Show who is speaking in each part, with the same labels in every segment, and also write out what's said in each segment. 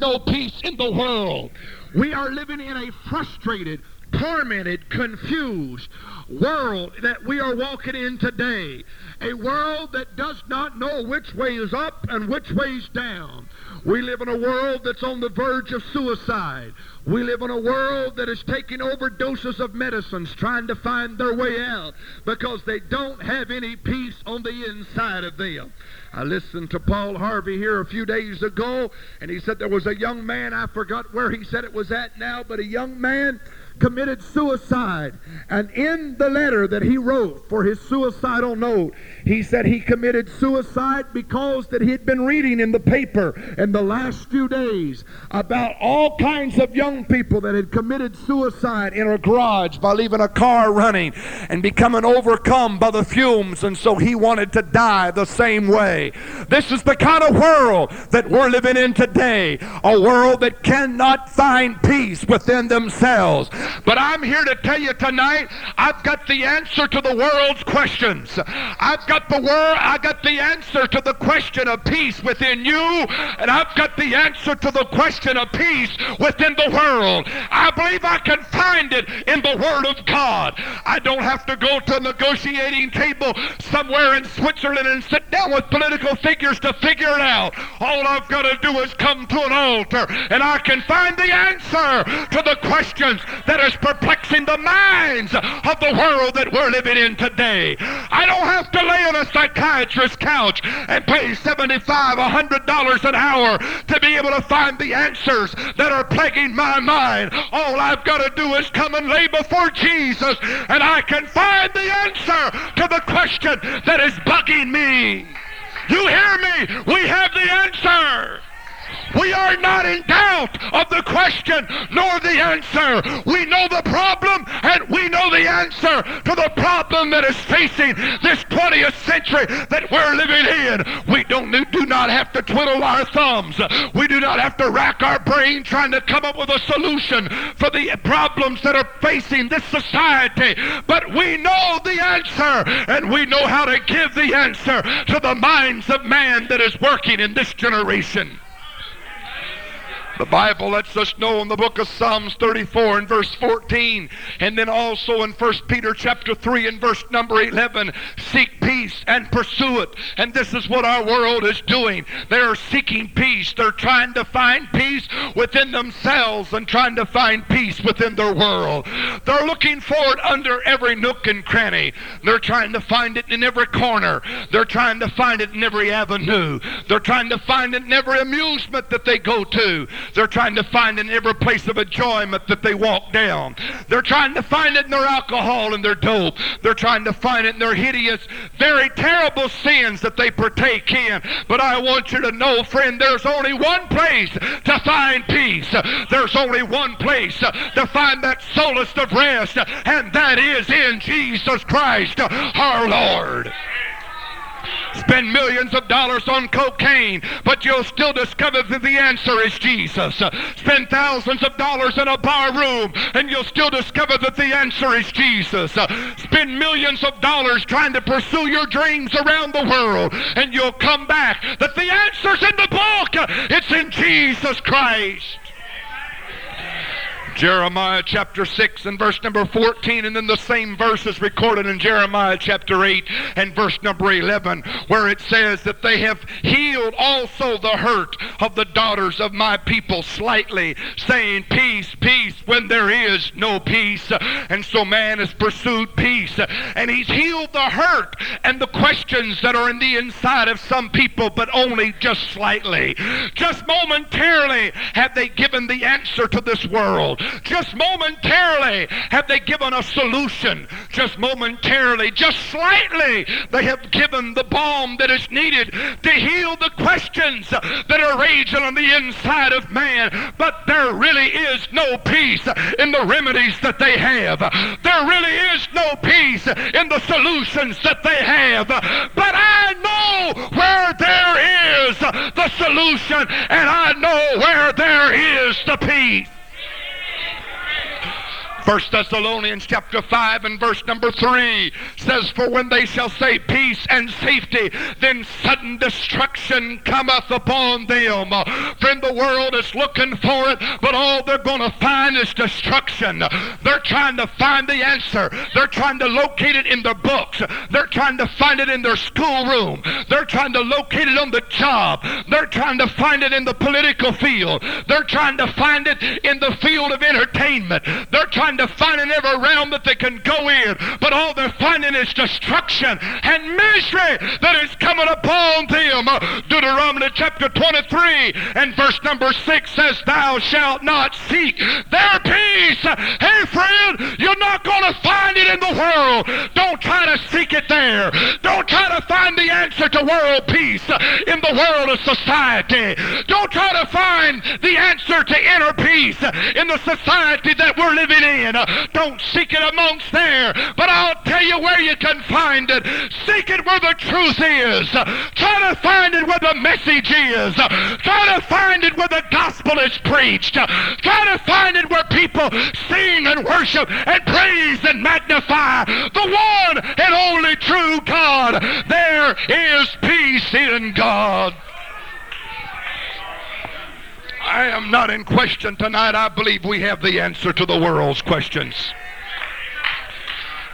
Speaker 1: no peace in the world. We are living in a frustrated, tormented, confused world that we are walking in today. A world that does not know which way is up and which way is down. We live in a world that's on the verge of suicide. We live in a world that is taking overdoses of medicines trying to find their way out because they don't have any peace on the inside of them. I listened to Paul Harvey here a few days ago, and he said there was a young man, I forgot where he said it was at now, but a young man committed suicide. And in the letter that he wrote for his suicidal note, he said he committed suicide because that he had been reading in the paper in the last few days about all kinds of young people that had committed suicide in a garage by leaving a car running and becoming overcome by the fumes. And so he wanted to die the same way. This is the kind of world that we're living in today. A world that cannot find peace within themselves. But I'm here to tell you tonight, I've got the answer to the world's questions. I've got the word, I got the answer to the question of peace within you, and I've got the answer to the question of peace within the world. I believe I can find it in the Word of God. I don't have to go to a negotiating table somewhere in Switzerland and sit down with political figures to figure it out. All I've got to do is come to an altar, and I can find the answer to the questions that that is perplexing the minds of the world that we're living in today. I don't have to lay on a psychiatrist's couch and pay $75, $100 an hour to be able to find the answers that are plaguing my mind. All I've got to do is come and lay before Jesus and I can find the answer to the question that is bugging me. You hear me? We have the answer. We are not in doubt of the question nor the answer. We know the problem and we know the answer to the problem that is facing this 20th century that we're living in. We don't do not have to twiddle our thumbs. We do not have to rack our brain trying to come up with a solution for the problems that are facing this society. But we know the answer and we know how to give the answer to the minds of man that is working in this generation. The Bible lets us know in the book of Psalms 34 and verse 14, and then also in 1 Peter chapter 3 and verse number 11, seek peace and pursue it. And this is what our world is doing. They are seeking peace. They're trying to find peace within themselves and trying to find peace within their world. They're looking for it under every nook and cranny. They're trying to find it in every corner. They're trying to find it in every avenue. They're trying to find it in every amusement that they go to. They're trying to find in every place of enjoyment that they walk down. They're trying to find it in their alcohol and their dope. They're trying to find it in their hideous, very terrible sins that they partake in. But I want you to know, friend, there's only one place to find peace. There's only one place to find that solace of rest, and that is in Jesus Christ, our Lord spend millions of dollars on cocaine, but you'll still discover that the answer is Jesus. Spend thousands of dollars in a bar room, and you'll still discover that the answer is Jesus. Spend millions of dollars trying to pursue your dreams around the world, and you'll come back that the answer's in the book. It's in Jesus Christ. Jeremiah chapter 6 and verse number 14, and then the same verse is recorded in Jeremiah chapter 8 and verse number 11, where it says that they have healed also the hurt of the daughters of my people slightly, saying, Peace, peace, when there is no peace. And so man has pursued peace, and he's healed the hurt and the questions that are in the inside of some people, but only just slightly. Just momentarily have they given the answer to this world. Just momentarily have they given a solution. Just momentarily, just slightly, they have given the balm that is needed to heal the questions that are raging on the inside of man. But there really is no peace in the remedies that they have. There really is no peace in the solutions that they have. But I know where there is the solution, and I know where there is the peace. First Thessalonians chapter 5 and verse number 3 says, For when they shall say peace and safety, then sudden destruction cometh upon them. Friend, the world is looking for it, but all they're going to find is destruction. They're trying to find the answer. They're trying to locate it in their books. They're trying to find it in their schoolroom. They're trying to locate it on the job. They're trying to find it in the political field. They're trying to find it in the field of entertainment. They're trying to find in every realm that they can go in. But all they're finding is destruction and misery that is coming upon them. Deuteronomy chapter 23 and verse number 6 says, Thou shalt not seek their peace. Hey, friend, you're not going to find it in the world. Don't try to seek it there. Don't try to find the answer to world peace in the world of society. Don't try to find the answer to inner peace in the society that we're living in. Uh, don't seek it amongst there. But I'll tell you where you can find it. Seek it where the truth is. Try to find it where the message is. Try to find it where the gospel is preached. Try to find it where people sing and worship and praise and magnify the one and only true God. There is peace in God. I am not in question tonight. I believe we have the answer to the world's questions.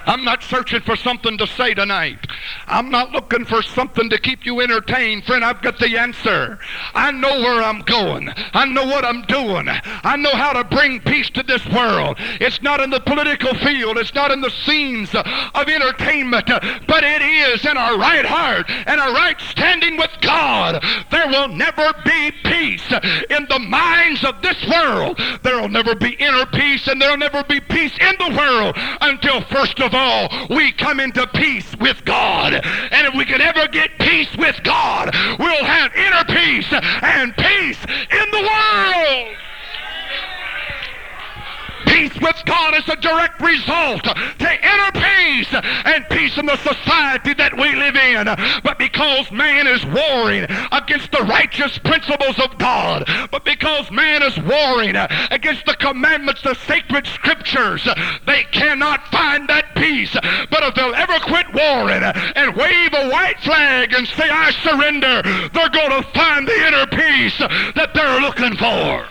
Speaker 1: I'm not searching for something to say tonight. I'm not looking for something to keep you entertained. Friend, I've got the answer. I know where I'm going. I know what I'm doing. I know how to bring peace to this world. It's not in the political field. It's not in the scenes of entertainment, but it is in our right heart and our right standing with God. There will never be peace in the minds of this world. There will never be inner peace and there will never be peace in the world until first of all, we come into peace with God. And if we can ever get peace with God, we'll have inner peace and peace in the world. With God is a direct result to inner peace and peace in the society that we live in. But because man is warring against the righteous principles of God, but because man is warring against the commandments, the sacred scriptures, they cannot find that peace. But if they'll ever quit warring and wave a white flag and say, I surrender, they're going to find the inner peace that they're looking for.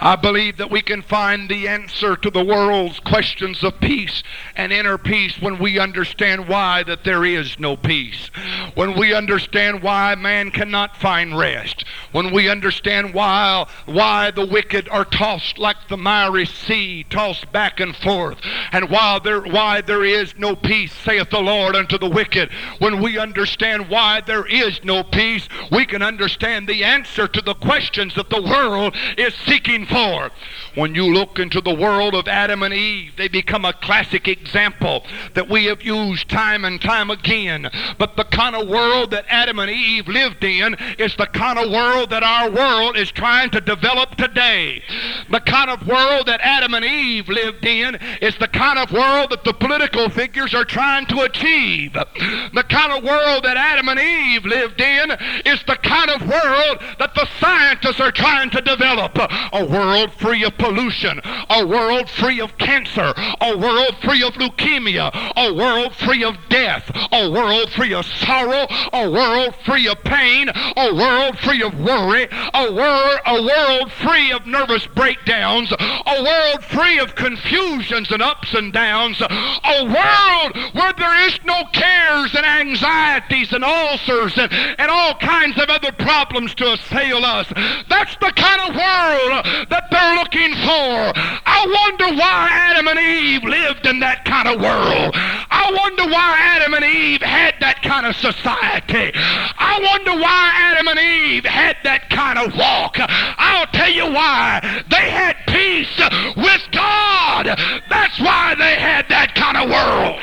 Speaker 1: I believe that we can find the answer to the world's questions of peace and inner peace when we understand why that there is no peace. When we understand why man cannot find rest. When we understand why why the wicked are tossed like the miry sea, tossed back and forth, and why there why there is no peace, saith the Lord unto the wicked. When we understand why there is no peace, we can understand the answer to the questions that the world is seeking for. When you look into the world of Adam and Eve, they become a classic example that we have used time and time again. But the kind of world that Adam and Eve lived in is the kind of world that our world is trying to develop today. The kind of world that Adam and Eve lived in is the kind of world that the political figures are trying to achieve. The kind of world that Adam and Eve lived in is the kind of world that the scientists are trying to develop. A world free of pollution, a world free of cancer, a world free of leukemia, a world free of death, a world free of sorrow, a world free of pain, a world free of worry, a world, a world free of nervous breakdowns, a world free of confusions and ups and downs, a world where there is no cares and anxieties and ulcers and, and all kinds of other problems to assail us. That's the kind of world that they're looking for. I wonder why Adam and Eve lived in that kind of world. I wonder why Adam and Eve had that kind of society. I wonder why Adam and Eve had that kind of walk. I'll tell you why. They had peace with God. That's why they had that kind of world.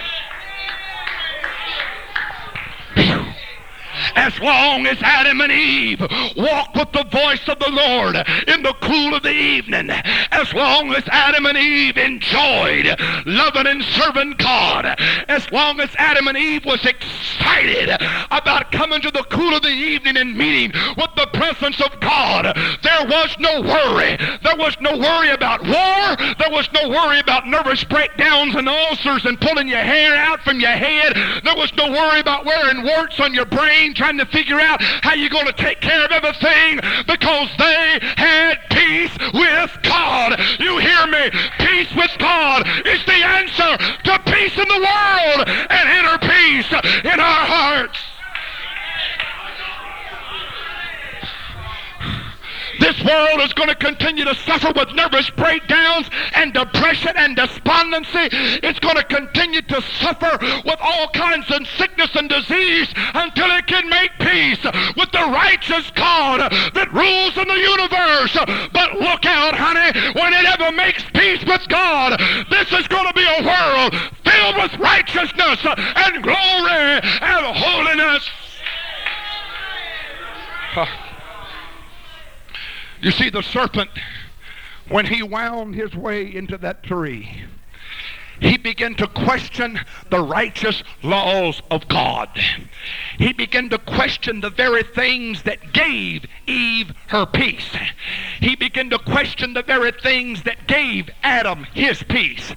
Speaker 1: As long as Adam and Eve walked with the voice of the Lord in the cool of the evening, as long as Adam and Eve enjoyed loving and serving God, as long as Adam and Eve was excited about coming to the cool of the evening and meeting with the presence of God, there was no worry. There was no worry about war. There was no worry about nervous breakdowns and ulcers and pulling your hair out from your head. There was no worry about wearing warts on your brain trying to figure out how you're going to take care of everything because they had peace with God. You hear me? Peace with God is the world is going to continue to suffer with nervous breakdowns and depression and despondency. It's going to continue to suffer with all kinds of sickness and disease until it can make peace with the righteous God that rules in the universe. But look out, honey, when it ever makes peace with God, this is going to be a world filled with righteousness and glory and holiness. Huh. You see, the serpent, when he wound his way into that tree, he began to question the righteous laws of God. He began to question the very things that gave Eve her peace. He began to question the very things that gave Adam his peace.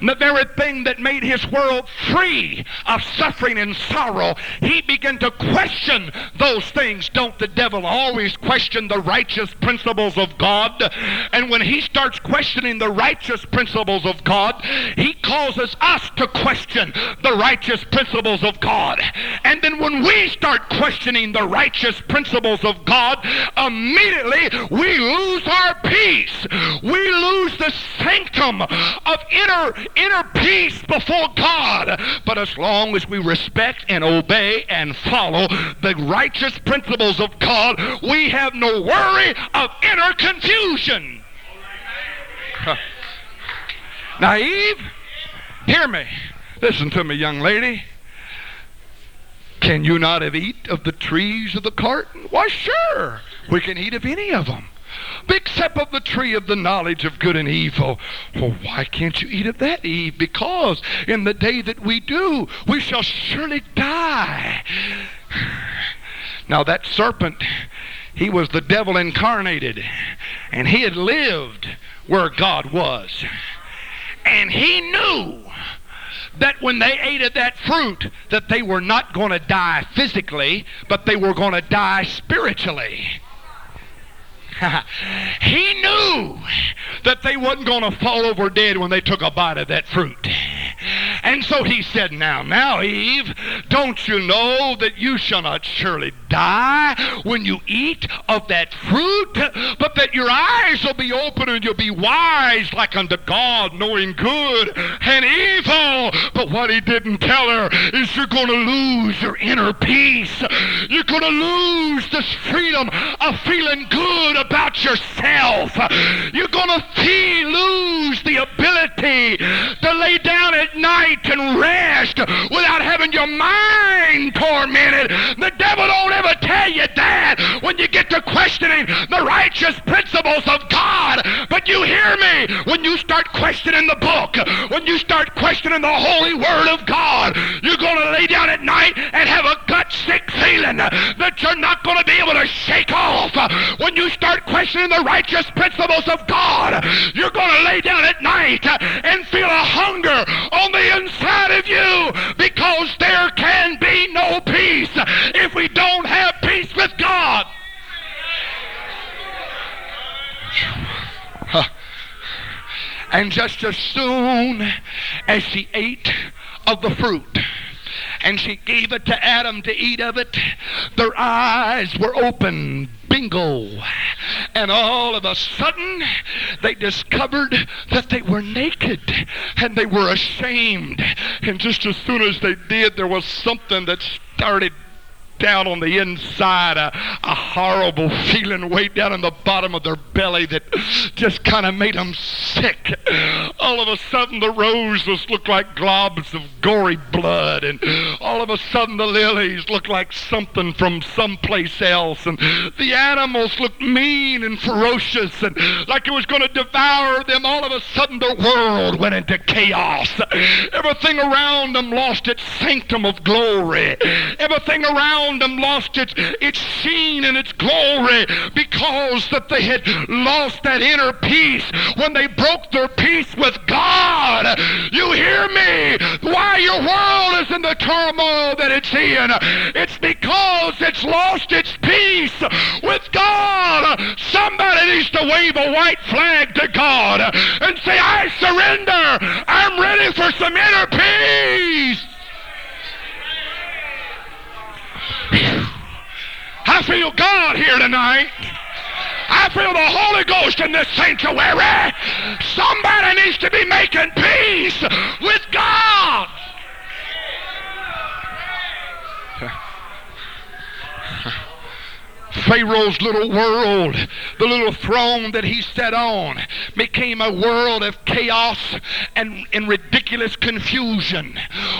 Speaker 1: The very thing that made his world free of suffering and sorrow. He began to question those things. Don't the devil always question the righteous principles of God? And when he starts questioning the righteous principles of God, he causes us to question the righteous principles of God. And then when we start questioning the righteous principles of God, immediately we lose our peace. We lose the sanctum of inner, inner peace before God. But as long as we respect and obey and follow the righteous principles of God, we have no worry of inner confusion. Naive? Hear me. Listen to me, young lady. Can you not have eat of the trees of the garden? Why, sure. We can eat of any of them. Except of the tree of the knowledge of good and evil. Well, why can't you eat of that, Eve? Because in the day that we do, we shall surely die. Now, that serpent, he was the devil incarnated, and he had lived where God was. And he knew that when they ate of that fruit that they were not going to die physically but they were going to die spiritually he knew that they wasn't going to fall over dead when they took a bite of that fruit. And so he said, Now, now, Eve, don't you know that you shall not surely die when you eat of that fruit, but that your eyes will be open and you'll be wise like unto God, knowing good and evil. But what he didn't tell her is you're going to lose your inner peace. You're going to lose this freedom of feeling good about yourself. You're going to lose the ability to lay down at night and rest without having your mind tormented. The devil don't ever tell you that when you get to questioning the righteous principles of God. But you hear me when you start questioning the book, when you start questioning the holy word of God, you're going to lay down at night and have a gut sick feeling that you're not going to be able to shake off. When you start questioning the righteous principles of God, you're going to lay down at night and feel a hunger on the inside of you because there can be no peace if we don't have peace with God. And just as soon as she ate of the fruit, and she gave it to Adam to eat of it. Their eyes were open. Bingo. And all of a sudden, they discovered that they were naked and they were ashamed. And just as soon as they did, there was something that started down on the inside a, a horrible feeling way down in the bottom of their belly that just kind of made them sick. All of a sudden, the roses looked like globs of gory blood, and all of a sudden, the lilies looked like something from someplace else, and the animals looked mean and ferocious, and like it was going to devour them. All of a sudden, the world went into chaos. Everything around them lost its sanctum of glory. Everything around them lost its, its sheen and its glory because that they had lost that inner peace when they broke their peace with God. You hear me? Why your world is in the turmoil that it's in. It's because it's lost its peace with God. Somebody needs to wave a white flag to God and say, I surrender. I'm ready for some inner peace. I feel God here tonight. I feel the Holy Ghost in this sanctuary. Somebody needs to be making peace with Pharaoh's little world, the little throne that he sat on, became a world of chaos and, and ridiculous confusion.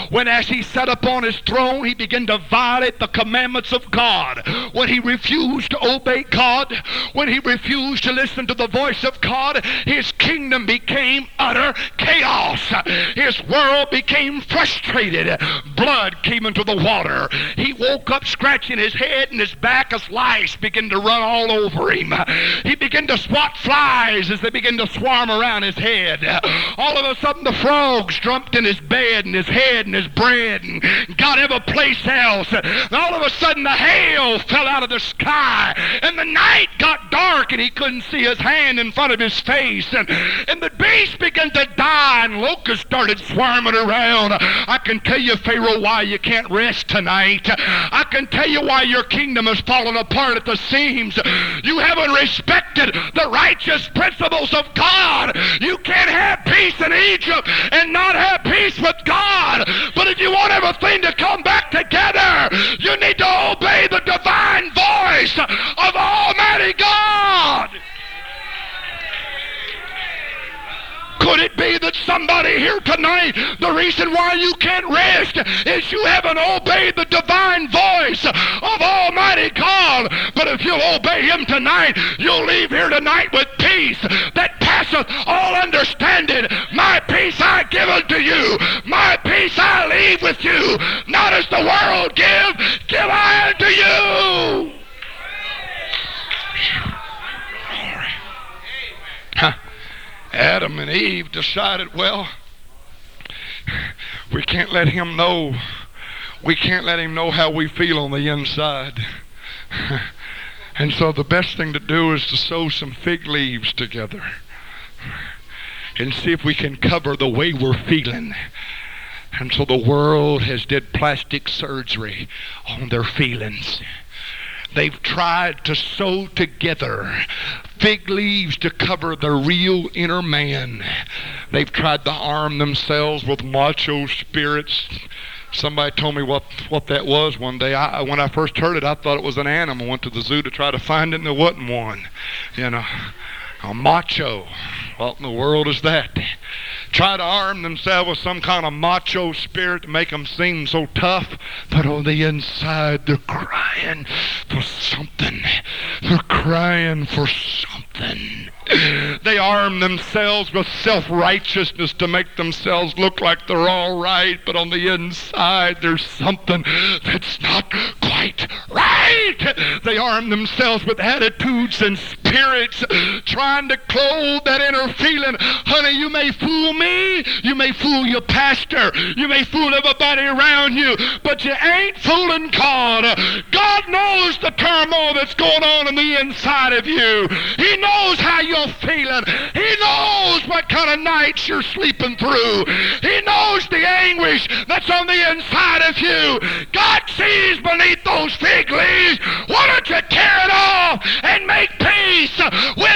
Speaker 1: When, as he sat upon his throne, he began to violate the commandments of God. When he refused to obey God, when he refused to listen to the voice of God, his kingdom became utter chaos. His world became frustrated. Blood came into the water. He woke up scratching his head and his back as lice began to run all over him. He began to swat flies as they began to swarm around his head. All of a sudden, the frogs jumped in his bed and his head and his bread and got every place else. And all of a sudden, the hail fell out of the sky and the night got dark and he couldn't see his hand in front of his face. And, and the beast began to die and locusts started swarming around. I can tell you, Pharaoh, why you can't rest tonight. I can tell you why your kingdom has fallen apart at the seams. You haven't respected the righteous principles of God. You can't have peace in Egypt and not have peace with God. But if you want everything to come back together, you need to obey the divine voice of Almighty God. Could it be that somebody here tonight, the reason why you can't rest is you haven't obeyed the divine voice of Almighty God? But if you'll obey Him tonight, you'll leave here tonight with peace that passeth all understanding. My peace I give unto you. My peace I leave with you. Not as the world give, give I unto you. Huh. Adam and Eve decided, well, we can't let him know. We can't let him know how we feel on the inside. and so the best thing to do is to sew some fig leaves together and see if we can cover the way we're feeling. And so the world has did plastic surgery on their feelings. They've tried to sew together fig leaves to cover the real inner man. They've tried to arm themselves with macho spirits. Somebody told me what, what that was one day. I, when I first heard it, I thought it was an animal. Went to the zoo to try to find it, and there wasn't one. You know, a macho. What in the world is that? try to arm themselves with some kind of macho spirit to make them seem so tough, but on the inside they're crying for something. They're crying for something. They arm themselves with self righteousness to make themselves look like they're all right, but on the inside there's something that's not quite right. They arm themselves with attitudes and spirits trying to clothe that inner feeling. You may fool me, you may fool your pastor, you may fool everybody around you, but you ain't fooling God. God knows the turmoil that's going on in the inside of you. He knows how you you're feeling. He knows what kind of nights you're sleeping through. He knows the anguish that's on the inside of you. God sees beneath those fig leaves. Why don't you tear it off and make peace with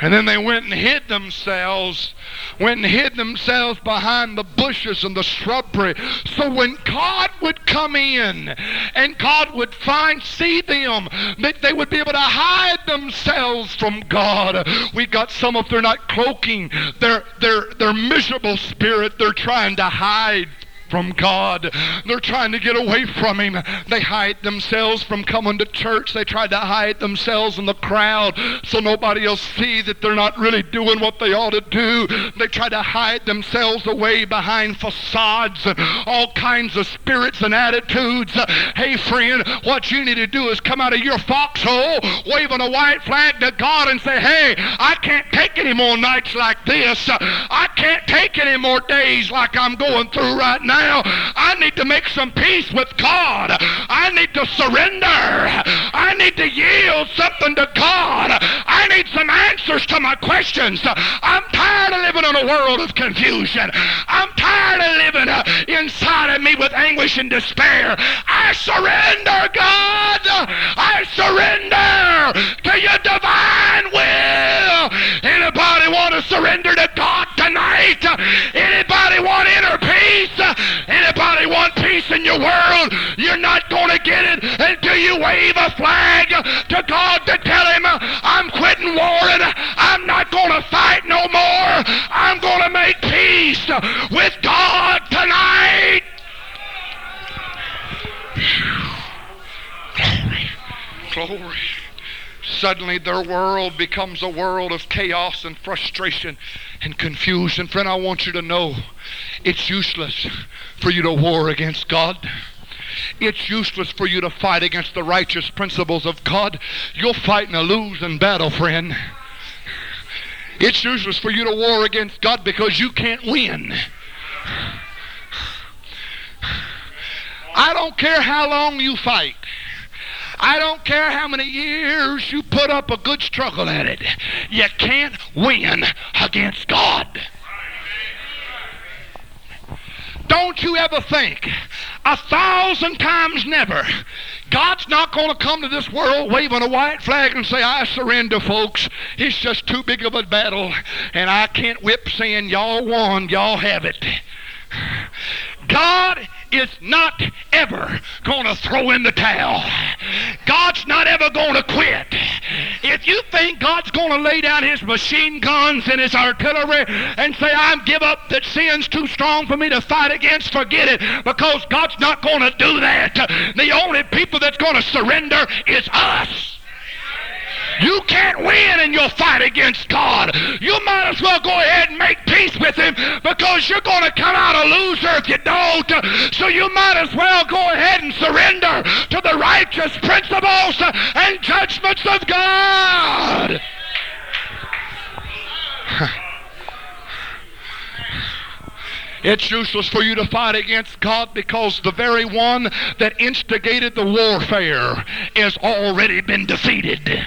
Speaker 1: And then they went and hid themselves went and hid themselves behind the bushes and the shrubbery. So when God would come in and God would find, see them, that they would be able to hide themselves from God. We got some of they're not cloaking their their their miserable spirit. They're trying to hide from God. They're trying to get away from Him. They hide themselves from coming to church. They try to hide themselves in the crowd so nobody will see that they're not really doing what they ought to do. They try to hide themselves away behind facades and all kinds of spirits and attitudes. Hey, friend, what you need to do is come out of your foxhole waving a white flag to God and say, Hey, I can't take any more nights like this. I can't take any more days like I'm going through right now I need to make some peace with God. I need to surrender. I need to yield something to God. I need some answers to my questions. I'm tired of living in a world of confusion. I'm tired of living uh, inside of me with anguish and despair. I surrender, God. I surrender to your divine will. Anybody want to surrender to God tonight? Peace? Anybody want peace in your world? You're not going to get it until you wave a flag to God to tell him, I'm quitting warring. I'm not going to fight no more. I'm going to make peace with God tonight. Glory. Glory. Suddenly their world becomes a world of chaos and frustration and confusion. Friend, I want you to know it's useless for you to war against God. It's useless for you to fight against the righteous principles of God. You'll fight in a losing battle, friend. It's useless for you to war against God because you can't win. I don't care how long you fight. I don't care how many years you put up a good struggle at it. You can't win against God. Don't you ever think a thousand times never. God's not going to come to this world waving a white flag and say, I surrender, folks. It's just too big of a battle, and I can't whip saying, Y'all won, y'all have it. God is not ever going to throw in the towel. God's not ever going to quit. If you think God's going to lay down his machine guns and his artillery and say, I'm give up that sin's too strong for me to fight against, forget it. Because God's not going to do that. The only people that's going to surrender is us. You can't win in your fight against God. You might as well go ahead and make peace with him because you're going to come out a loser if you don't. So you might as well go ahead and surrender to the righteous principles and judgments of God. It's useless for you to fight against God because the very one that instigated the warfare has already been defeated.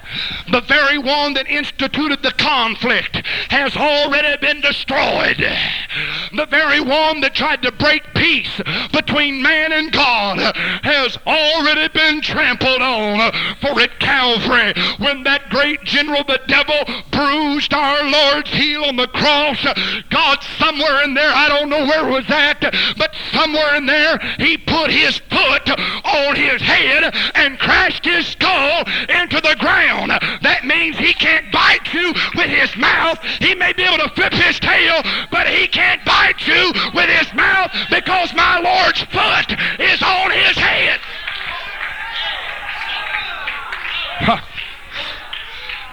Speaker 1: The very one that instituted the conflict has already been destroyed. The very one that tried to break peace between man and God has already been trampled on. For at Calvary, when that great general, the devil, bruised our Lord's heel on the cross, God somewhere in there, I don't know where it was at, but somewhere in there, he put his foot on his head and crashed his skull into the ground. That means he can't bite you with his mouth. He may be able to flip his tail, but he can't bite you with his mouth because my Lord's foot is on his head. Huh.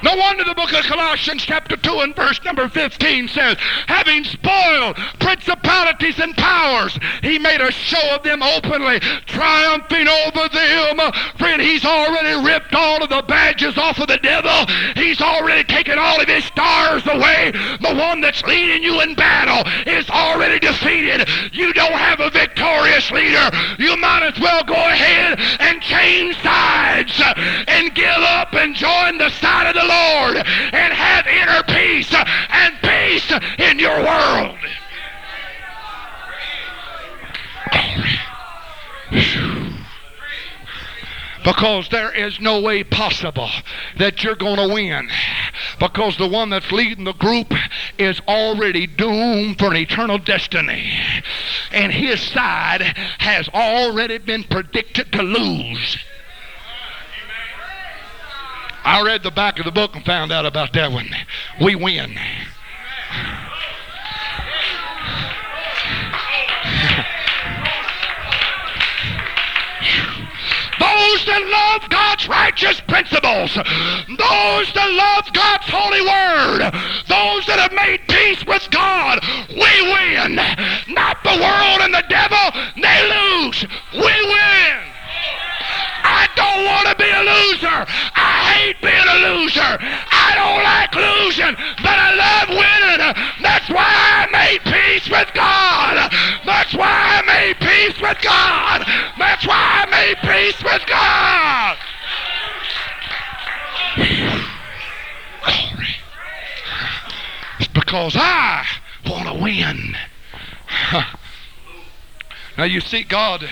Speaker 1: No wonder the book of Colossians, chapter 2 and verse number 15 says, having spoiled principalities and powers, he made a show of them openly, triumphing over them. Friend, he's already ripped all of the badges off of the devil. He's already taken all of his stars away. The one that's leading you in battle is already defeated. You don't have a victorious leader. You might as well go ahead and change sides and give up and join the side of the Lord and have inner peace and peace in your world. Because there is no way possible that you're going to win. Because the one that's leading the group is already doomed for an eternal destiny. And his side has already been predicted to lose. I read the back of the book and found out about that one. We win. That love God's righteous principles, those that love God's holy word, those that have made peace with God, we win. Not the world and the devil, they lose. We win. I don't want to be a loser. I hate being a loser. I don't like losing, but I love winning. That's why I made peace with God. That's why I made peace with God. That's why I peace with God. Glory. It's because I want to win. Now you see, God,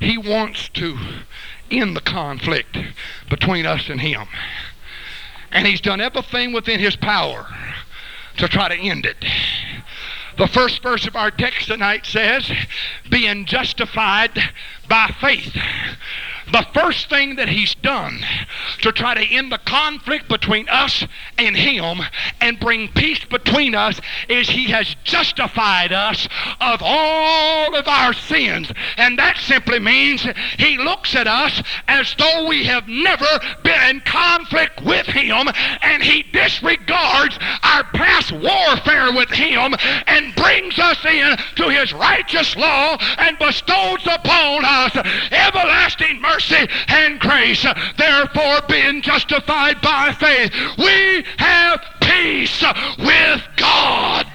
Speaker 1: He wants to end the conflict between us and Him. And He's done everything within His power to try to end it. The first verse of our text tonight says, being justified by faith. The first thing that he's done to try to end the conflict between us and him and bring peace between us is he has justified us of all of our sins. And that simply means he looks at us as though we have never been in conflict with him and he disregards our past warfare with him and brings us in to his righteous law and bestows upon us everlasting mercy mercy and grace. Therefore, being justified by faith, we have peace with God.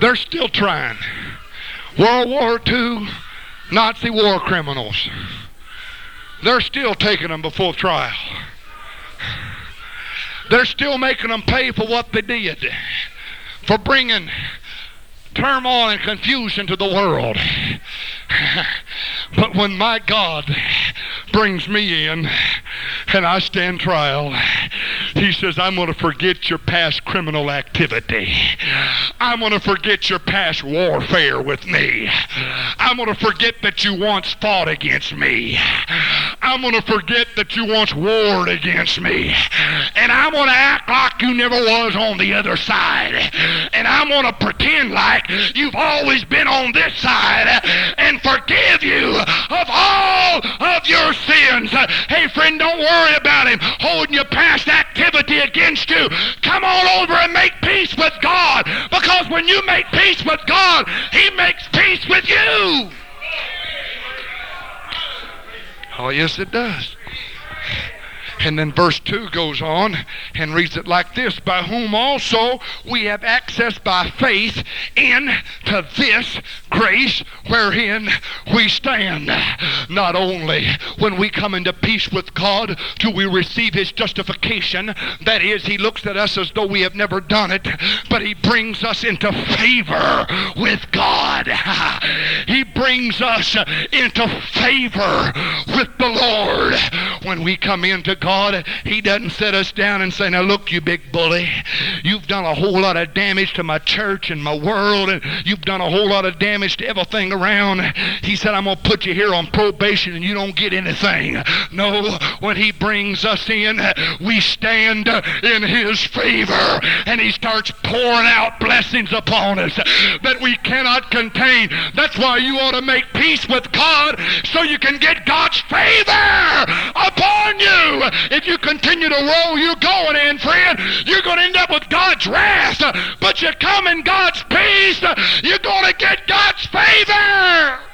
Speaker 1: They're still trying. World War II, Nazi war criminals. They're still taking them before trial. They're still making them pay for what they did, for bringing turmoil and confusion to the world. but when my God brings me in and I stand trial, he says, I'm going to forget your past criminal activity. I'm going to forget your past warfare with me. I'm going to forget that you once fought against me. I'm going to forget that you once warred against me. And I'm going to act like you never was on the other side. And I'm going to pretend like you've always been on this side and forgive you of all of your sins. Hey, friend, don't worry about him holding your past activity against you. Come on over and make peace with God because when you make peace with God, he makes peace with you. Oh, yes, it does. And then verse 2 goes on and reads it like this By whom also we have access by faith into this grace wherein we stand. Not only when we come into peace with God do we receive his justification, that is, he looks at us as though we have never done it, but he brings us into favor with God. He brings us into favor with the Lord. When we come into God, he doesn't set us down and say, Now look, you big bully, you've done a whole lot of damage to my church and my world, and you've done a whole lot of damage to everything around. He said, I'm going to put you here on probation and you don't get anything. No, when he brings us in, we stand in his favor, and he starts pouring out blessings upon us that we cannot contain. That's why you ought to make peace with God so you can get God's favor upon you. If you continue to roll, you're going in, friend. You're going to end up with God's wrath. But you come in God's peace, you're going to get God's favor.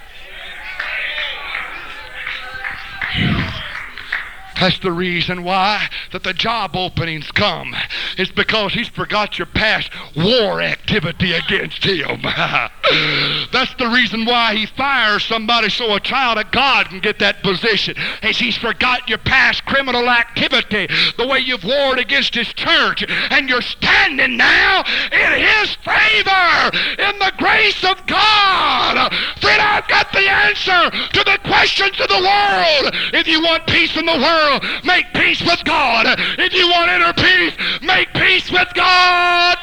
Speaker 1: That's the reason why that the job openings come. It's because he's forgot your past war activity against him. That's the reason why he fires somebody so a child of God can get that position. Is he's forgot your past criminal activity, the way you've warred against his church, and you're standing now in his favor, in the grace of God. Friend, I've got the answer to the questions of the world. If you want peace in the world, make peace with God. If you want inner peace, make peace with God.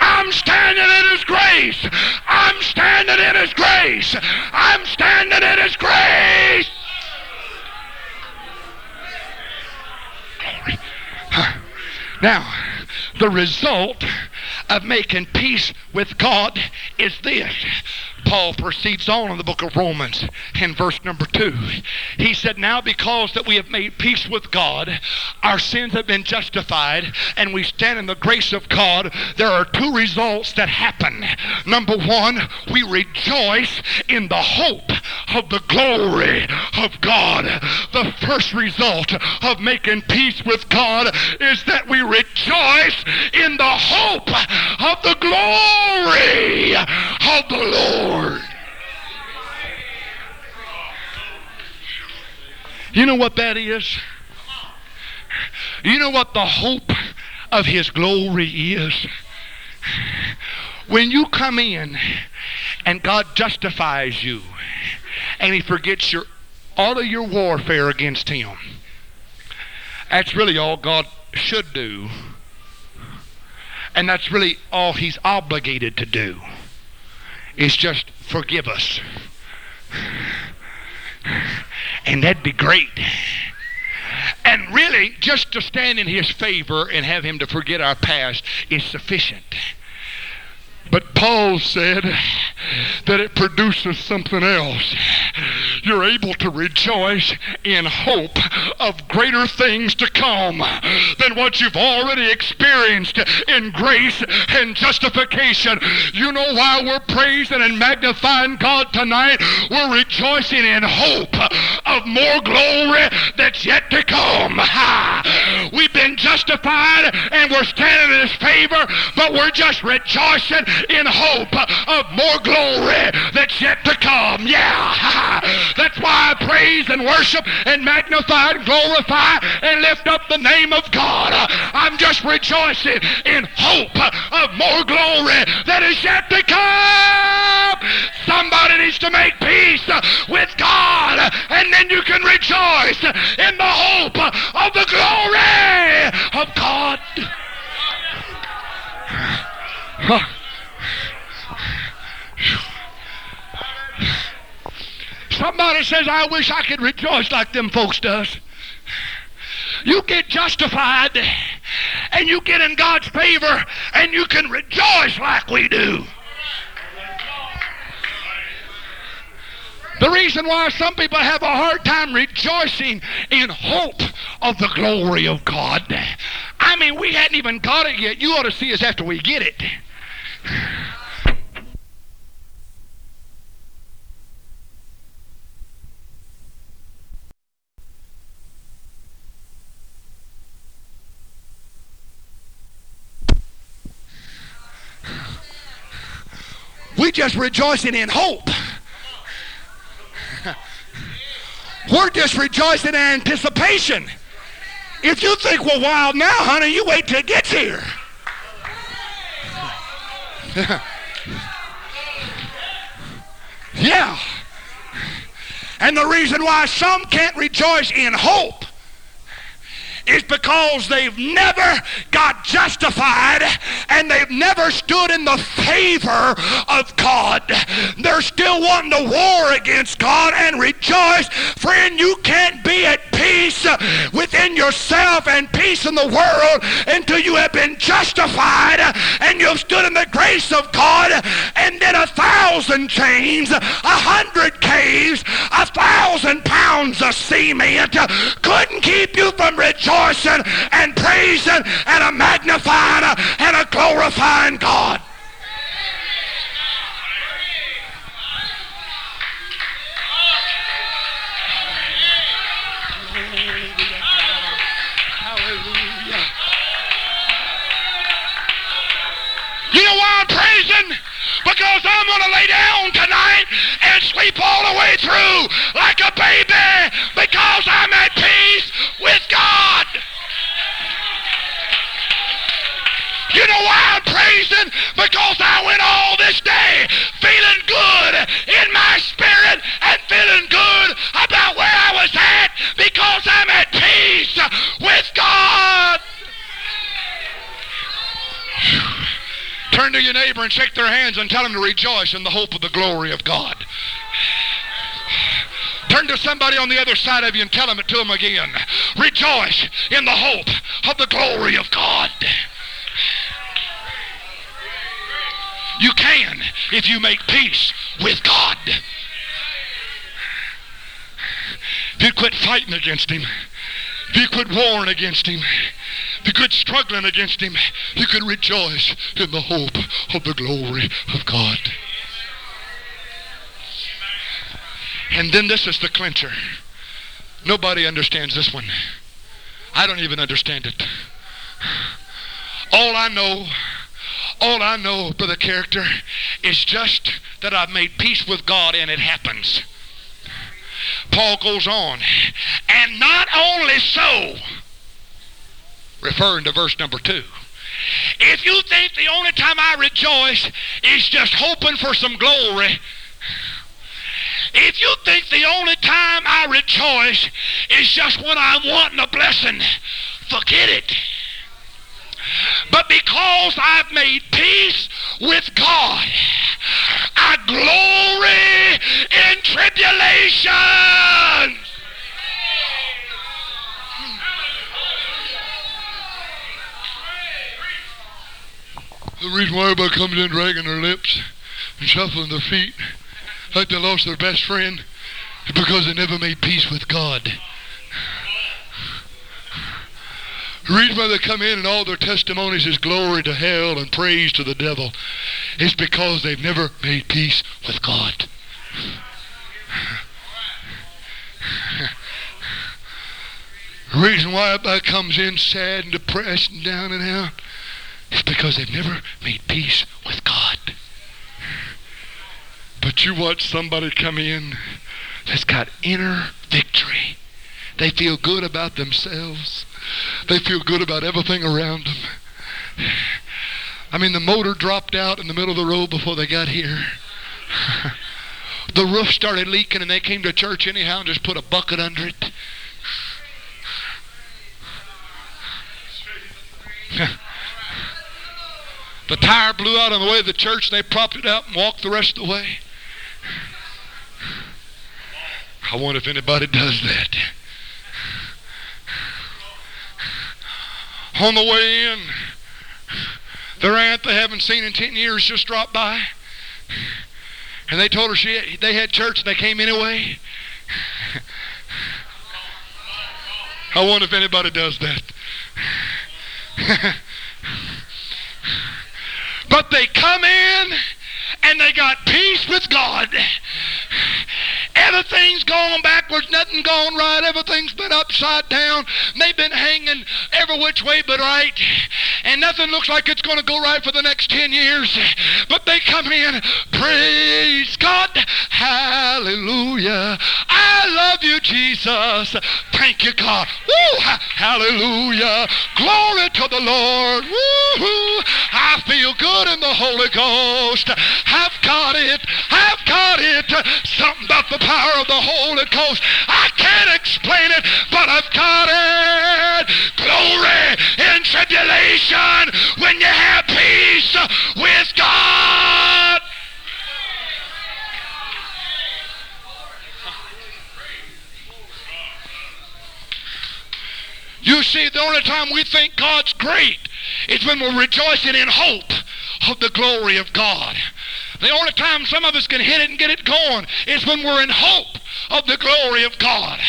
Speaker 1: I'm standing in His grace. I'm standing in His grace. I'm standing in His grace. Now, the result of making peace with God is this. Paul proceeds on in the book of Romans in verse number two. He said, Now because that we have made peace with God, our sins have been justified, and we stand in the grace of God, there are two results that happen. Number one, we rejoice in the hope of the glory of God. The first result of making peace with God is that we rejoice in the hope of the glory of the Lord. You know what that is? You know what the hope of His glory is? When you come in and God justifies you and He forgets your all of your warfare against Him. That's really all God should do. And that's really all He's obligated to do is just forgive us. And that'd be great. And really, just to stand in his favor and have him to forget our past is sufficient. But Paul said that it produces something else. You're able to rejoice in hope of greater things to come than what you've already experienced in grace and justification. You know why we're praising and magnifying God tonight? We're rejoicing in hope of more glory that's yet to come. We've been justified and we're standing in His favor, but we're just rejoicing in hope of more glory that's yet to come. Yeah. That's why I praise and worship and magnify and glorify and lift up the name of God. I'm just rejoicing in hope of more glory that is yet to come. Somebody needs to make peace with God, and then you can rejoice in the hope of the glory of God. Somebody says, I wish I could rejoice like them folks does. You get justified and you get in God's favor and you can rejoice like we do. The reason why some people have a hard time rejoicing in hope of the glory of God. I mean, we hadn't even got it yet. You ought to see us after we get it. We just rejoicing in hope. We're just rejoicing in anticipation. If you think we're wild now, honey, you wait till it gets here. yeah. And the reason why some can't rejoice in hope is because they've never got justified and they've never stood in the favor of God. They're still wanting to war against God and rejoice. Friend, you can't be at peace within yourself and peace in the world until you have been justified and you've stood in the grace of God and then a thousand chains, a hundred caves, a thousand pounds of cement couldn't keep you from rejoicing rejoicing and praising and a magnifying uh, and a glorifying God. You know why I'm praising? Because I'm going to lay down tonight and sleep all the way through like a baby because I'm at peace because I went all this day feeling good in my spirit and feeling good about where I was at because I'm at peace with God. Turn to your neighbor and shake their hands and tell them to rejoice in the hope of the glory of God. Turn to somebody on the other side of you and tell them it to them again. Rejoice in the hope of the glory of God. You can if you make peace with God. If you quit fighting against Him, if you quit warring against Him, if you quit struggling against Him, you can rejoice in the hope of the glory of God. And then this is the clincher. Nobody understands this one. I don't even understand it. All I know, all I know, brother character, is just that I've made peace with God and it happens. Paul goes on, and not only so, referring to verse number two. If you think the only time I rejoice is just hoping for some glory, if you think the only time I rejoice is just when I'm wanting a blessing, forget it. But because I've made peace with God, I glory in tribulation. The reason why everybody comes in dragging their lips and shuffling their feet like they lost their best friend is because they never made peace with God. The reason why they come in and all their testimonies is glory to hell and praise to the devil is because they've never made peace with God. The reason why everybody comes in sad and depressed and down and out is because they've never made peace with God. But you watch somebody come in that's got inner victory. They feel good about themselves. They feel good about everything around them. I mean, the motor dropped out in the middle of the road before they got here. the roof started leaking and they came to church anyhow and just put a bucket under it. The tire blew out on the way to the church. They propped it out and walked the rest of the way. I wonder if anybody does that. On the way in, their aunt they haven't seen in 10 years just dropped by. And they told her she they had church and they came anyway. I wonder if anybody does that. But they come in and they got peace with God. Everything's gone backwards, nothing gone right, everything's been upside down. They've been hanging every which way but right, and nothing looks like it's going to go right for the next 10 years. But they come in, praise God, hallelujah. I love you, Jesus. Thank you, God. Woo, hallelujah. Glory to the Lord. Woo, I feel good in the Holy Ghost. I've got it. I've got it. Something about the power of the Holy Ghost. I can't explain it, but I've got it. Glory in tribulation when you have peace with God. You see, the only time we think God's great is when we're rejoicing in hope of the glory of God. The only time some of us can hit it and get it going is when we're in hope of the glory of God.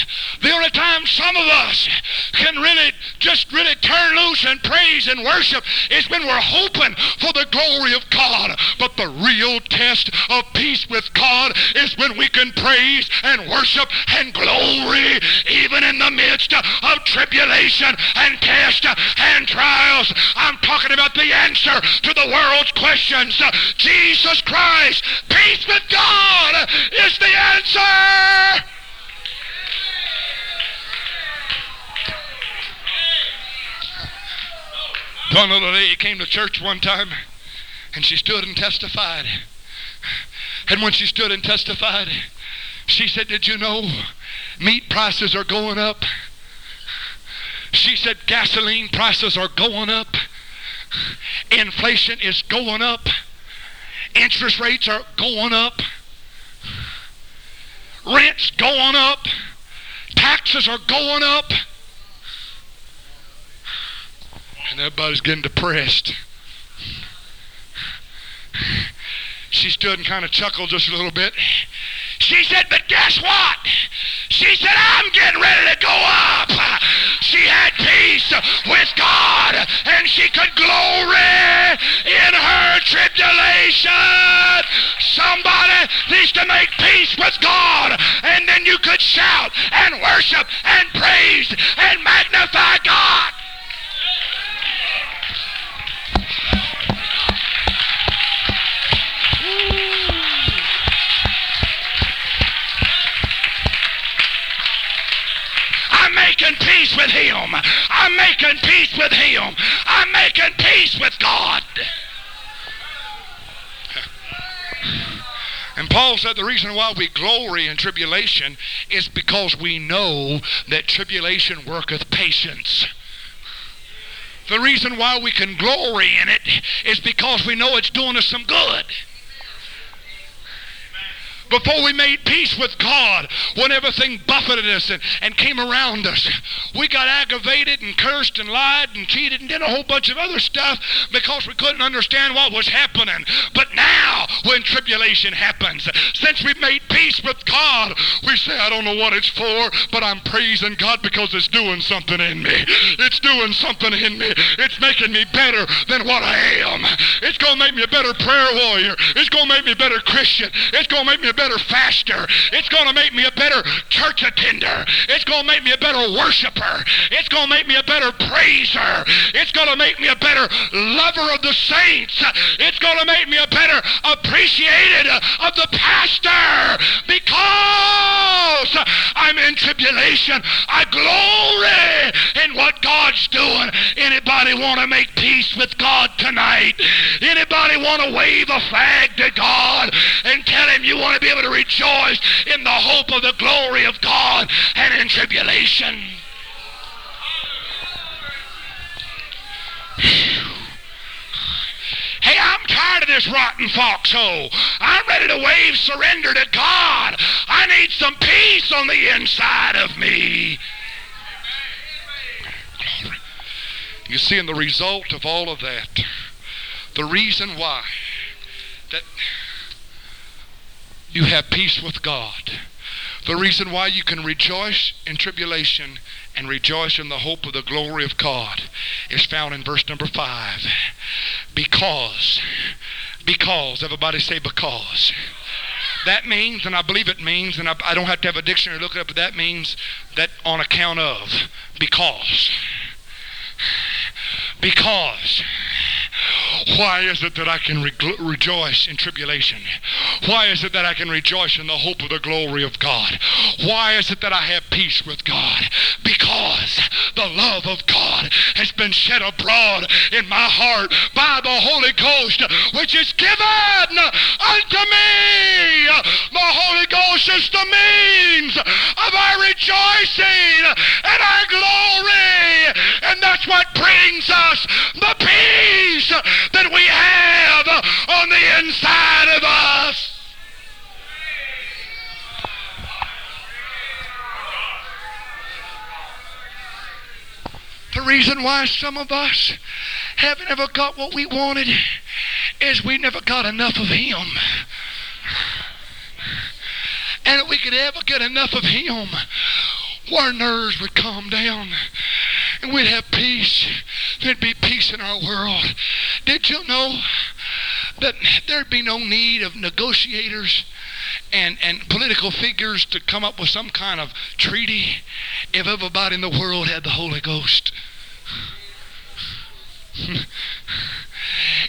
Speaker 1: The only time some of us can really just really turn loose and praise and worship is when we're hoping for the glory of God. But the real test of peace with God is when we can praise and worship and glory even in the midst of tribulation and test and trials. I'm talking about the answer to the world's questions. Jesus Christ, peace with God is answer. One little lady came to church one time, And she stood and testified. And when she stood and testified, she said, Did you know meat prices are going up? She said, Gasoline prices are going up. Inflation is going up. Interest rates are going up. Rent's going up. Taxes are going up. And everybody's getting depressed. She stood and kind of chuckled just a little bit. She said, but guess what? She said, I'm getting ready to go up. She had peace with God and she could glory in her tribulation. Somebody needs to make peace with God and then you could shout and worship and praise and magnify God. Making peace with him. I'm making peace with him. I'm making peace with God. And Paul said the reason why we glory in tribulation is because we know that tribulation worketh patience. The reason why we can glory in it is because we know it's doing us some good before we made peace with God, when everything buffeted us and, and came around us, we got aggravated and cursed and lied and cheated and did a whole bunch of other stuff because we couldn't understand what was happening. But now, when tribulation happens, since we've made peace with God, we say, I don't know what it's for, but I'm praising God because it's doing something in me. It's doing something in me. It's making me better than what I am. It's going to make me a better prayer warrior. It's going to make me a better Christian. It's going to make me a better better faster. It's going to make me a better church attender. It's going to make me a better worshiper. It's going to make me a better praiser. It's going to make me a better lover of the saints. It's going to make me a better appreciated of the pastor because I'm in tribulation. I glory in what God's doing. Anybody want to make peace with God tonight? Anybody want to wave a flag to God and tell him you want to be able to rejoice in the hope of the glory of God and in tribulation. Hey, I'm tired of this rotten foxhole. I'm ready to wave surrender to God. I need some peace on the inside of me. You see, in the result of all of that, the reason why that you have peace with God. The reason why you can rejoice in tribulation and rejoice in the hope of the glory of God is found in verse number five. Because, because, everybody say because. That means, and I believe it means, and I, I don't have to have a dictionary to look it up, but that means that on account of, because. Because why is it that I can re- rejoice in tribulation? Why is it that I can rejoice in the hope of the glory of God? Why is it that I have peace with God? Because the love of God has been shed abroad in my heart by the Holy Ghost, which is given unto me. The Holy Ghost is the means of our rejoicing and our glory. And that's what brings us the peace that we have on the inside of us. The reason why some of us haven't ever got what we wanted is we never got enough of Him. And if we could ever get enough of Him, our nerves would calm down and we'd have peace. There'd be peace in our world. Did you know that there'd be no need of negotiators and, and political figures to come up with some kind of treaty if everybody in the world had the Holy Ghost?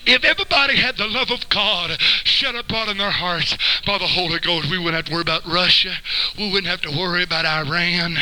Speaker 1: If everybody had the love of God shut up in their hearts by the Holy Ghost, we wouldn't have to worry about Russia. We wouldn't have to worry about Iran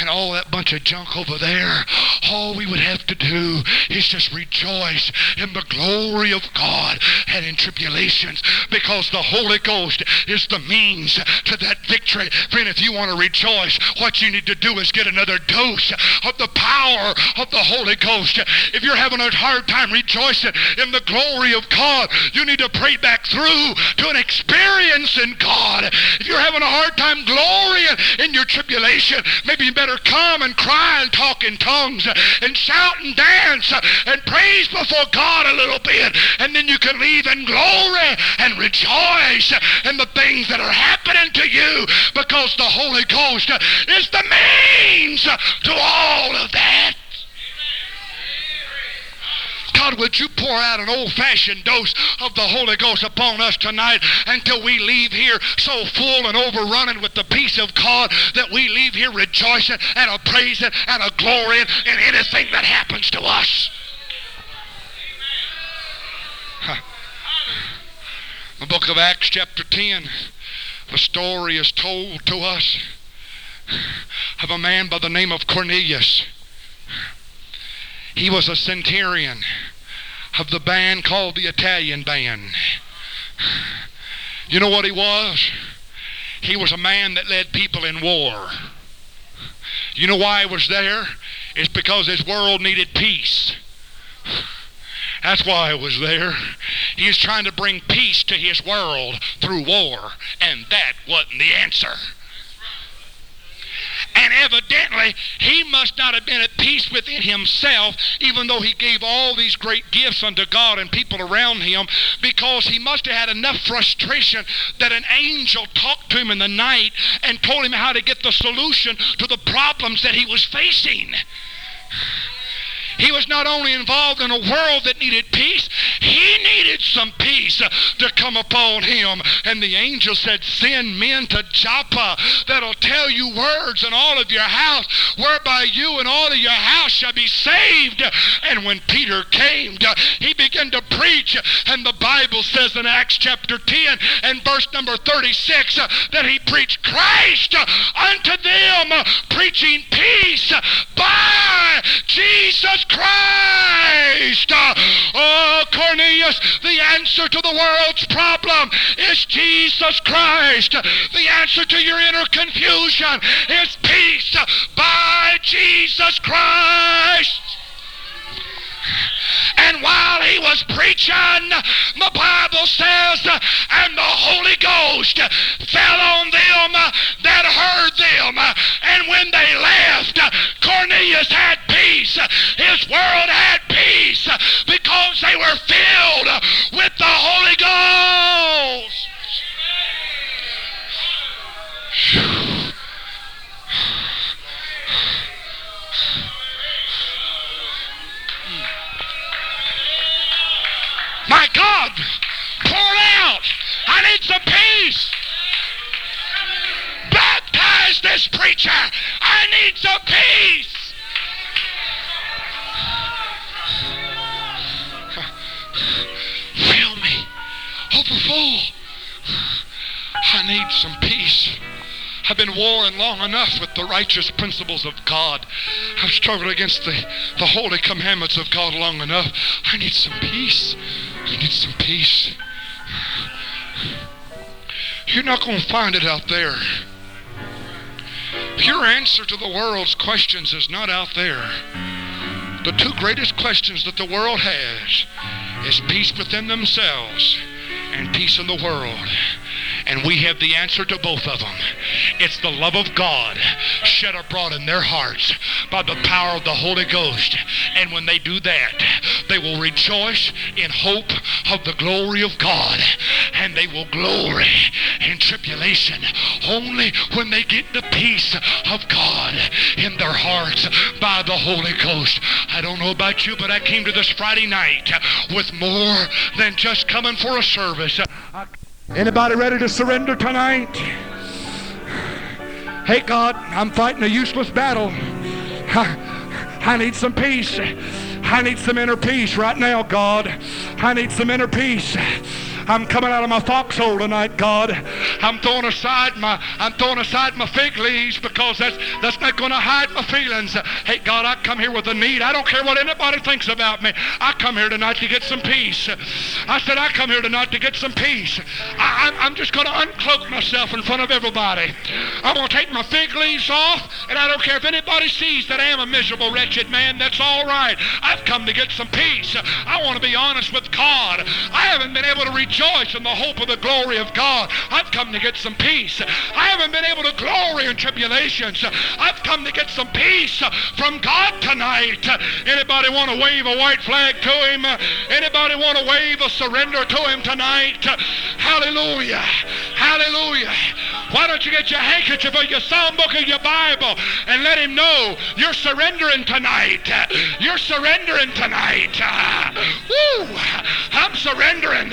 Speaker 1: and all that bunch of junk over there. All we would have to do is just rejoice in the glory of God and in tribulations because the Holy Ghost is the means to that victory. Friend, if you want to rejoice, what you need to do is get another dose of the power of the Holy Ghost. If you're having a hard time rejoicing in the glory of God, you need to pray back through to an experience in God. If you're having a hard time glorying in your tribulation, maybe you better come and cry and talk in tongues and shout and dance and praise before God a little bit. And then you can leave in glory and rejoice in the things that are happening to you because the Holy Ghost is the means to all of that. God, would you pour out an old fashioned dose of the Holy Ghost upon us tonight until we leave here so full and overrunning with the peace of God that we leave here rejoicing and a praising and a glorying in anything that happens to us? The book of Acts, chapter 10, the story is told to us of a man by the name of Cornelius. He was a centurion of the band called the Italian Band. You know what he was? He was a man that led people in war. You know why he was there? It's because his world needed peace. That's why I was there. He was trying to bring peace to his world through war, and that wasn't the answer. And evidently, he must not have been at peace within himself, even though he gave all these great gifts unto God and people around him, because he must have had enough frustration that an angel talked to him in the night and told him how to get the solution to the problems that he was facing. He was not only involved in a world that needed peace, he needed some peace to come upon him. And the angel said, Send men to Joppa that'll tell you words in all of your house, whereby you and all of your house shall be saved. And when Peter came, he began to preach. And the Bible says in Acts chapter 10 and verse number 36 that he preached Christ unto them, preaching peace by Jesus Christ. Oh, Cornelius, the answer to the world's problem is Jesus Christ. The answer to your inner confusion is peace by Jesus Christ. And while he was preaching, the Bible says, and the Holy Ghost fell on them that heard them. And when they left, Cornelius had peace. His world had peace because they were filled with the Holy Ghost. My God, pour out. I need some peace. Baptize this preacher. I need some peace. I need some peace. I've been warring long enough with the righteous principles of God. I've struggled against the, the holy commandments of God long enough. I need some peace. I need some peace. You're not going to find it out there. Your answer to the world's questions is not out there. The two greatest questions that the world has is peace within themselves and peace in the world. And we have the answer to both of them. It's the love of God shed abroad in their hearts by the power of the Holy Ghost. And when they do that, they will rejoice in hope of the glory of God. And they will glory in tribulation only when they get the peace of God in their hearts by the Holy Ghost. I don't know about you, but I came to this Friday night with more than just coming for a service. Anybody ready to surrender tonight? Hey, God, I'm fighting a useless battle. I, need some peace. I need some inner peace right now, God. I need some inner peace. I'm coming out of my foxhole tonight, God. I'm throwing aside my I'm throwing aside my fig leaves because that's that's not going to hide my feelings. Hey, God, I come here with a need. I don't care what anybody thinks about me. I come here tonight to get some peace. I said I come here tonight to get some peace. I, I'm, I'm just going to uncloak myself in front of everybody. I'm going to take my fig leaves off, and I don't care if anybody sees that I am a miserable, wretched man. That's all right. I've come to get some peace. I want to be honest with God. I haven't been able to rejoice in the hope of the glory of God. I've come to get some peace. I haven't been able to glory in tribulations. I've come to get some peace from God tonight. Anybody want to wave a white flag to him? Anybody want to wave a surrender to him tonight? Hallelujah. Hallelujah. Why don't you get your handkerchief or your psalm book or your Bible and let him know you're surrendering tonight. You're surrendering tonight. Woo! I'm surrendering.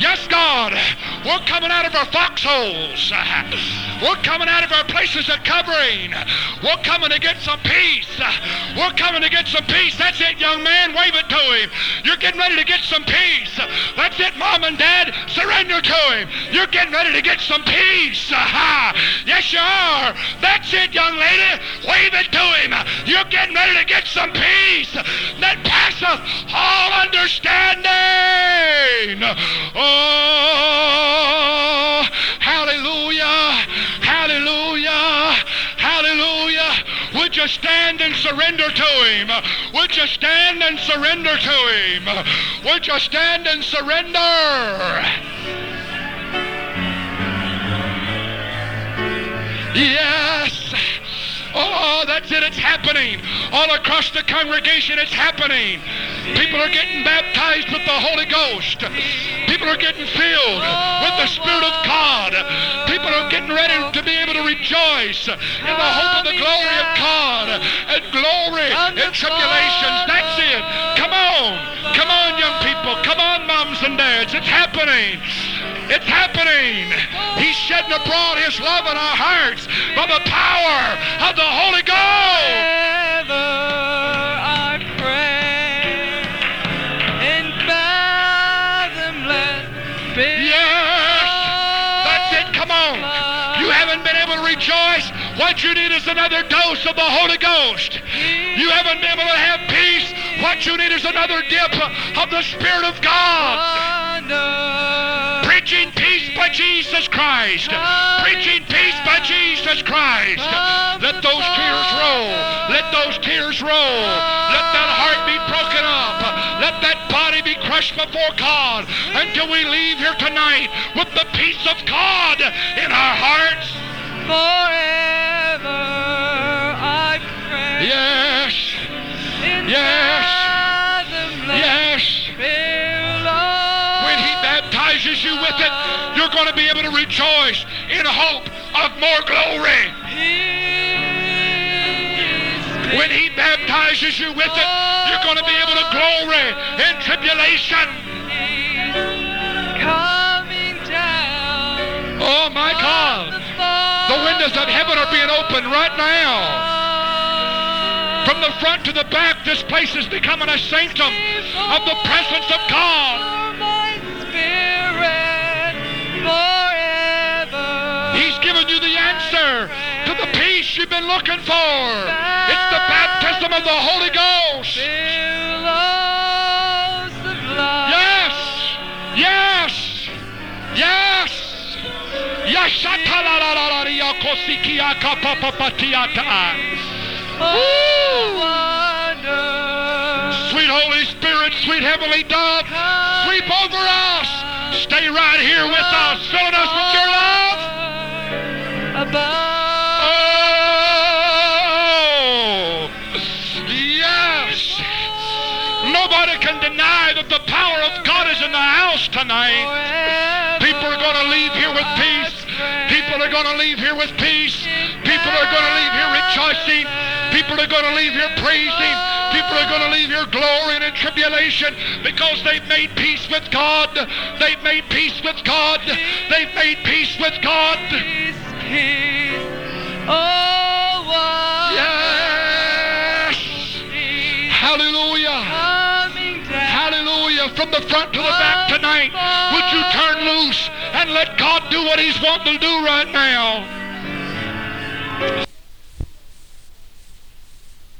Speaker 1: Yes, God. We're coming out of our foxholes. We're coming out of our places of covering. We're coming to get some peace. We're coming to get some peace. That's it, young man. Wave it to him. You're getting ready to get some peace. That's it, mom and dad. Surrender to him. You're getting ready to get some peace. Yes, you are. That's it, young lady. Wave it to him. You're getting ready to get some peace that passeth all understanding. Oh, hallelujah. Hallelujah. Hallelujah. Would you stand and surrender to him? Would you stand and surrender to him? Would you stand and surrender? Yes. Oh, that's it. It's happening. All across the congregation, it's happening. People are getting baptized with the Holy Ghost. People are getting filled with the Spirit of God. People are getting ready to be able to rejoice in the hope of the glory of God and glory in tribulations. That's it. Come on. Come on, young people. Come on, moms and dads. It's happening. It's happening. He's shedding abroad his love in our hearts by the power of the Holy Ghost. What you need is another dose of the Holy Ghost. You haven't been able to have peace. What you need is another dip of the Spirit of God. Preaching peace by Jesus Christ. Preaching peace by Jesus Christ. Let those tears roll. Let those tears roll. Let that heart be broken up. Let that body be crushed before God until we leave here tonight with the peace of God in our hearts.
Speaker 2: Forever
Speaker 1: Yes. Yes. When he baptizes you with it, you're going to be able to rejoice in hope of more glory. When he baptizes you with it, you're going to be able to glory in tribulation. Oh my God. The windows of heaven are being opened right now. From the front to the back, this place is becoming a sanctum of the presence of God.
Speaker 2: My spirit forever.
Speaker 1: He's given you the answer to the peace you've been looking for. It's the baptism of the Holy Ghost.
Speaker 2: Billows of love.
Speaker 1: Yes. Yes. Yes. Yashatalararariyakosikiakapapapatiata.
Speaker 2: Oh, wonder.
Speaker 1: Sweet sweet Heavenly Dove, sweep over us. Stay right here with us, filling us with your love. Oh, yes. Nobody can deny that the power of God is in the house tonight. People are going to leave here with peace. People are going to leave here with peace. People are going to leave here rejoicing. People are going to leave here praising. People are going to leave here glorying in tribulation because they've made peace with God. They've made peace with God. They've made peace with God.
Speaker 2: Peace, peace. Oh,
Speaker 1: Yes.
Speaker 2: peace
Speaker 1: Hallelujah.
Speaker 2: coming down.
Speaker 1: The front to the back tonight, would you turn loose and let God do what He's wanting to do right now?